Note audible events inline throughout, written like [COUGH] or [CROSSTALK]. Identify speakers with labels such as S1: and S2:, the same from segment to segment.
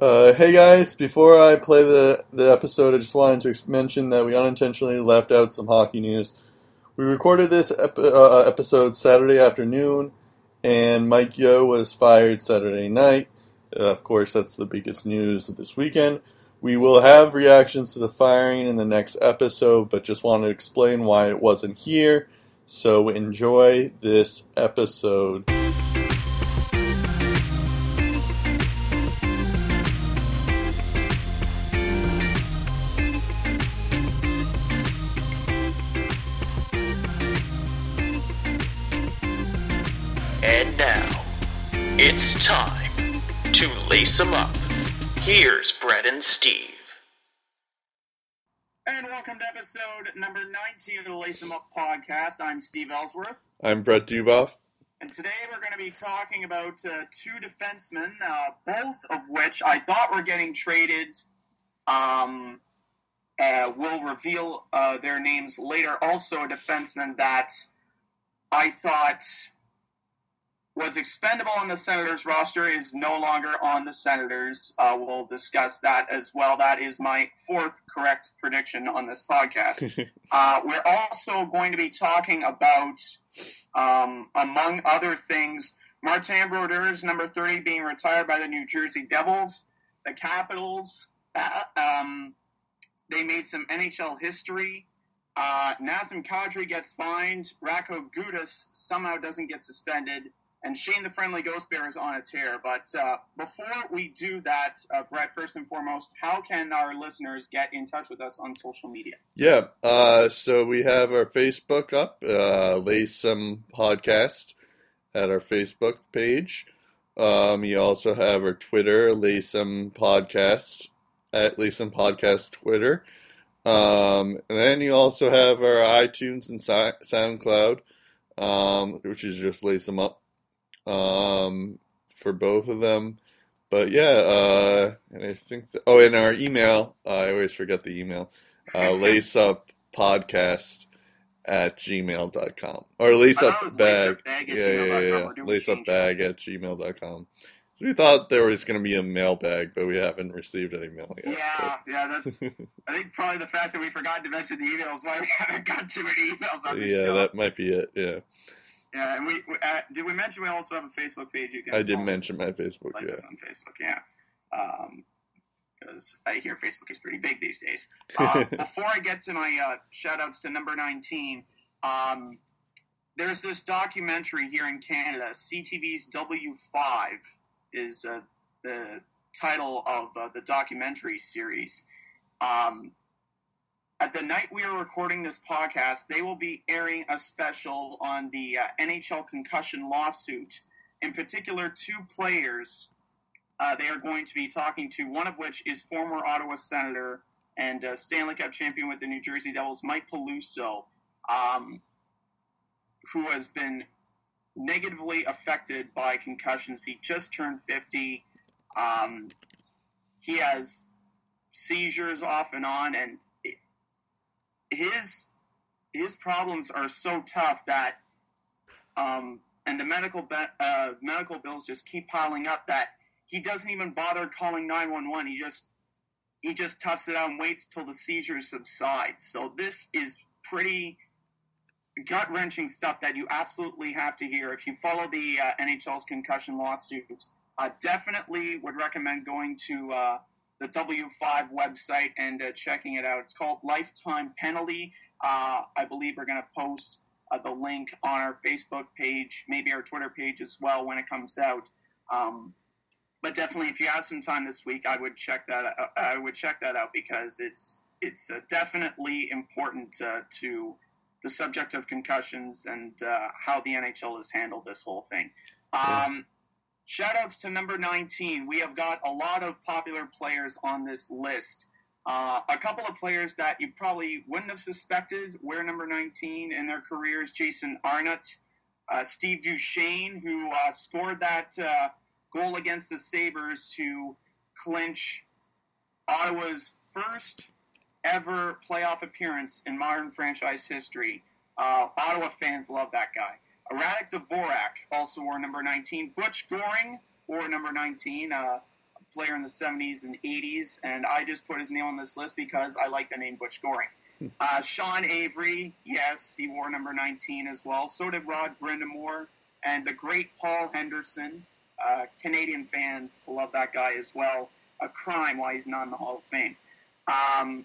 S1: Uh, hey guys, before I play the, the episode, I just wanted to mention that we unintentionally left out some hockey news. We recorded this ep- uh, episode Saturday afternoon, and Mike Yeo was fired Saturday night. Uh, of course, that's the biggest news of this weekend. We will have reactions to the firing in the next episode, but just wanted to explain why it wasn't here. So enjoy this episode.
S2: It's time to lace 'em up. Here's Brett and Steve.
S3: And welcome to episode number 19 of the Lace 'em Up podcast. I'm Steve Ellsworth.
S1: I'm Brett Duboff.
S3: And today we're going to be talking about uh, two defensemen, uh, both of which I thought were getting traded. Um, uh, we'll reveal uh, their names later. Also, a defenseman that I thought was expendable on the Senators roster is no longer on the Senators. Uh, we'll discuss that as well. That is my fourth correct prediction on this podcast. [LAUGHS] uh, we're also going to be talking about, um, among other things, Martin Brodeurs, number 30, being retired by the New Jersey Devils. The Capitals, uh, um, they made some NHL history. Uh, Nazem Kadri gets fined. Radko Gudas somehow doesn't get suspended and Shane the Friendly Ghost Bear is on its hair. But uh, before we do that, uh, Brett, first and foremost, how can our listeners get in touch with us on social media?
S1: Yeah, uh, so we have our Facebook up, uh, Lace 'em Podcast, at our Facebook page. Um, you also have our Twitter, Lace 'em Podcast, at Lace 'em Podcast Twitter. Um, and then you also have our iTunes and si- SoundCloud, um, which is just Lace 'em Up um, for both of them. But yeah, uh, and I think, th- oh, and our email, uh, I always forget the email, uh, [LAUGHS] lace up podcast at gmail.com. Or lace up bag.
S3: laceupbag at
S1: Yeah, yeah, yeah.
S3: We're
S1: Lace up bag at gmail.com. So we thought there was going to be a mailbag, but we haven't received any mail yet.
S3: Yeah, yeah, that's. [LAUGHS] I think probably the fact that we forgot to mention the emails why we [LAUGHS] haven't got too many emails on the
S1: yeah,
S3: show.
S1: that might be it. Yeah,
S3: Yeah, and we, we uh, did we mention we also have a Facebook page? You can
S1: I did mention my Facebook.
S3: like
S1: Yeah.
S3: on Facebook. Yeah, because I hear Facebook is pretty big these days. [LAUGHS] Uh, before I get to my uh, shout outs to number 19, um, there's this documentary here in Canada. CTV's W5 is uh, the title of uh, the documentary series. Um, at the night we are recording this podcast, they will be airing a special on the uh, NHL concussion lawsuit. In particular, two players uh, they are going to be talking to, one of which is former Ottawa Senator and uh, Stanley Cup champion with the New Jersey Devils, Mike Peluso, um, who has been negatively affected by concussions. He just turned 50. Um, he has seizures off and on, and his his problems are so tough that, um, and the medical be- uh, medical bills just keep piling up that he doesn't even bother calling 911. He just he just toughs it out and waits till the seizures subside. So this is pretty gut wrenching stuff that you absolutely have to hear if you follow the uh, NHL's concussion lawsuit. Uh, definitely would recommend going to uh, the W5 website and uh, checking it out. It's called Lifetime Penalty. Uh, I believe we're going to post uh, the link on our Facebook page, maybe our Twitter page as well when it comes out. Um, but definitely, if you have some time this week, I would check that. Out, I would check that out because it's it's uh, definitely important uh, to the subject of concussions and uh, how the NHL has handled this whole thing. Um, shout outs to number 19. We have got a lot of popular players on this list. Uh, a couple of players that you probably wouldn't have suspected were number 19 in their careers Jason Arnott, uh, Steve Duchesne, who uh, scored that uh, goal against the Sabres to clinch Ottawa's first ever playoff appearance in modern franchise history. Uh, Ottawa fans love that guy. Radek Dvorak also wore number 19. Butch Goring wore number 19. Uh, player in the 70s and 80s, and I just put his name on this list because I like the name Butch Goring. [LAUGHS] Uh, Sean Avery, yes, he wore number 19 as well. So did Rod Brind'Amour and the great Paul Henderson. Uh, Canadian fans love that guy as well. A crime why he's not in the Hall of Fame. Um,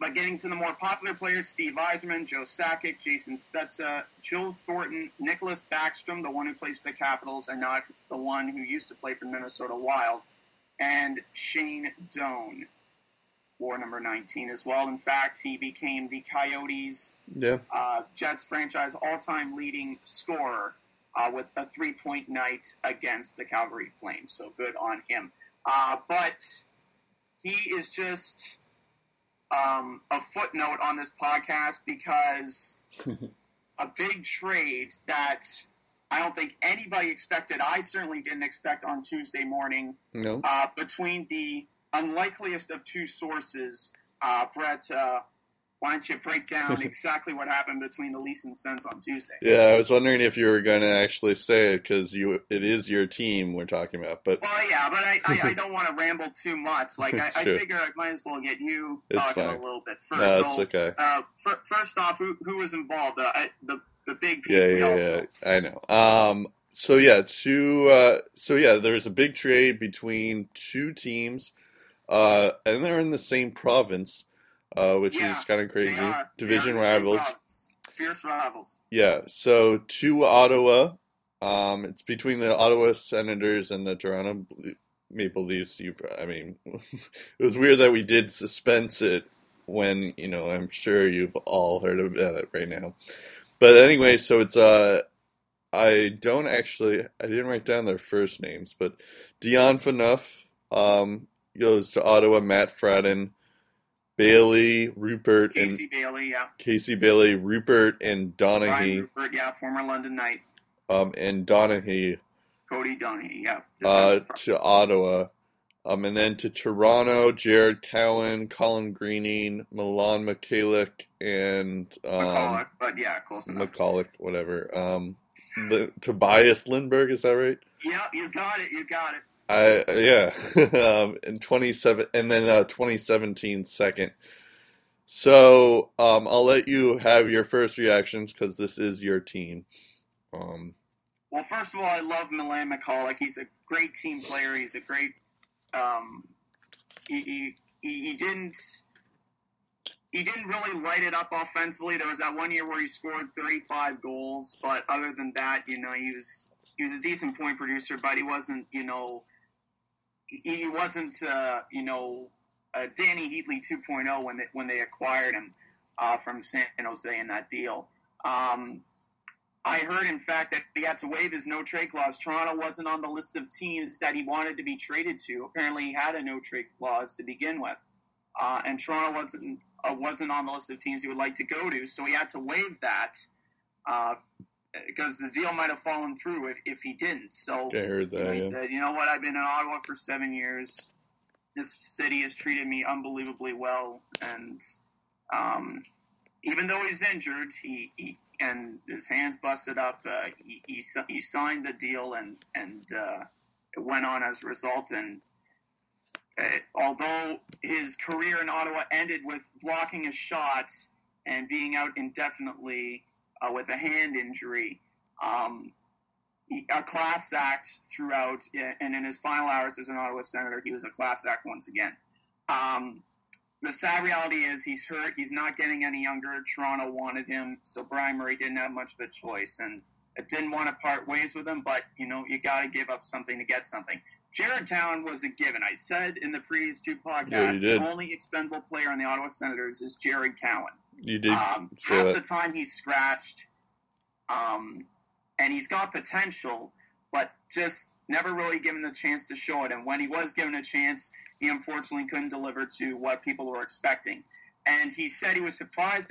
S3: but getting to the more popular players, Steve Yzerman, Joe Sakic, Jason Spezza, Joe Thornton, Nicklas Backstrom, the one who plays for the Capitals and not the one who used to play for Minnesota Wild, and Shane Doan wore number 19 as well. In fact, he became the Coyotes
S1: Yeah.
S3: uh, Jets franchise all-time leading scorer uh, with a three-point night against the Calgary Flames. So good on him. Uh, but he is just um, a footnote on this podcast because [LAUGHS] a big trade that I don't think anybody expected. I certainly didn't expect on Tuesday morning
S1: No.
S3: uh, between the unlikeliest of two sources. Uh, Brett, uh, why don't you break down [LAUGHS] exactly what happened between the Leafs and the Sens on Tuesday?
S1: Yeah, I was wondering if you were going to actually say it because you it is your team we're talking about. But
S3: Well, yeah, but I, I, I [LAUGHS] don't want to ramble too much. Like, I. I figure I might as well get you
S1: It's
S3: talking
S1: fine.
S3: a little bit first.
S1: no,
S3: so,
S1: okay.
S3: uh, fir- first off, who, who was involved? Uh, I, the the big piece.
S1: Yeah, yeah, yeah. I know. Um. So yeah, two. Uh, so yeah, there's a big trade between two teams, uh, and they're in the same province, uh, which
S3: Yeah,
S1: is kind of crazy. Division rivals.
S3: province. Fierce rivals.
S1: Yeah. So to Ottawa. Um, it's between the Ottawa Senators and the Toronto Maple Leafs. You, I mean, [LAUGHS] it was weird that we did suspense it when you know I'm sure you've all heard about it right now. But anyway, so it's uh, I don't actually I didn't write down their first names, but Dion Phaneuf um goes to Ottawa. Matt Frattin, Bailey, Rupert,
S3: Casey
S1: and
S3: Bailey, yeah.
S1: Casey Bailey, Rupert, and
S3: Brian
S1: Donaghey,
S3: Rupert, yeah. Former London Knight.
S1: um, and Donaghey
S3: Cody Donaghey, yeah.
S1: uh, to Ottawa. Um, and then to Toronto, Jared Cowen, Colin Greening, Milan Michalek, and um,
S3: McCulloch, but yeah, close enough.
S1: McCulloch, whatever. Um, the, Tobias Lindberg, is that right?
S3: yeah, you got it. You got it.
S1: I yeah, [LAUGHS] um, in twenty seven, and then uh, 2017 second. So um, I'll let you have your first reactions because this is your team. Um,
S3: Well, first of all, I love Milan Michalek. He's a great team player. He's a great. Um, he, he, he he didn't. He didn't really light it up offensively. There was that one year where he scored 35 goals, but other than that, you know, he was he was a decent point producer, but he wasn't, you know, he, wasn't, uh, you know, uh, Dany Heatley 2.0 when they when they acquired him uh, from San Jose in that deal. Um, I heard, in fact, that he had to waive his no trade clause. Toronto wasn't on the list of teams that he wanted to be traded to. Apparently, he had a no trade clause to begin with, uh, and Toronto wasn't uh, wasn't on the list of teams he would like to go to. So he had to waive that uh, because the deal might have fallen through if, if he didn't. So
S1: I heard that.
S3: he
S1: Yeah.
S3: said, "You know what? I've been in Ottawa for seven years. This city has treated me unbelievably well, and um, even though he's injured, he, he and his hands busted up, uh, he, he he signed the deal, and and uh, it went on as a result. And uh, although his career in Ottawa ended with blocking a shot and being out indefinitely uh, with a hand injury. Um, a class act throughout, and in his final hours as an Ottawa Senator, he was a class act once again. Um, the sad reality is he's hurt. He's not getting any younger. Toronto wanted him, so Bryan Murray didn't have much of a choice, and it didn't want to part ways with him. But you know, you got to give up something to get something. Jared Cowen was a given. I said in the previous two podcasts,
S1: Yeah,
S3: the only expendable player on the Ottawa Senators is Jared Cowen.
S1: You did
S3: Um, half
S1: that.
S3: the time he's scratched, um, and he's got potential, but just never really given the chance to show it. And when he was given a chance, he unfortunately couldn't deliver to what people were expecting. And he said he was surprised that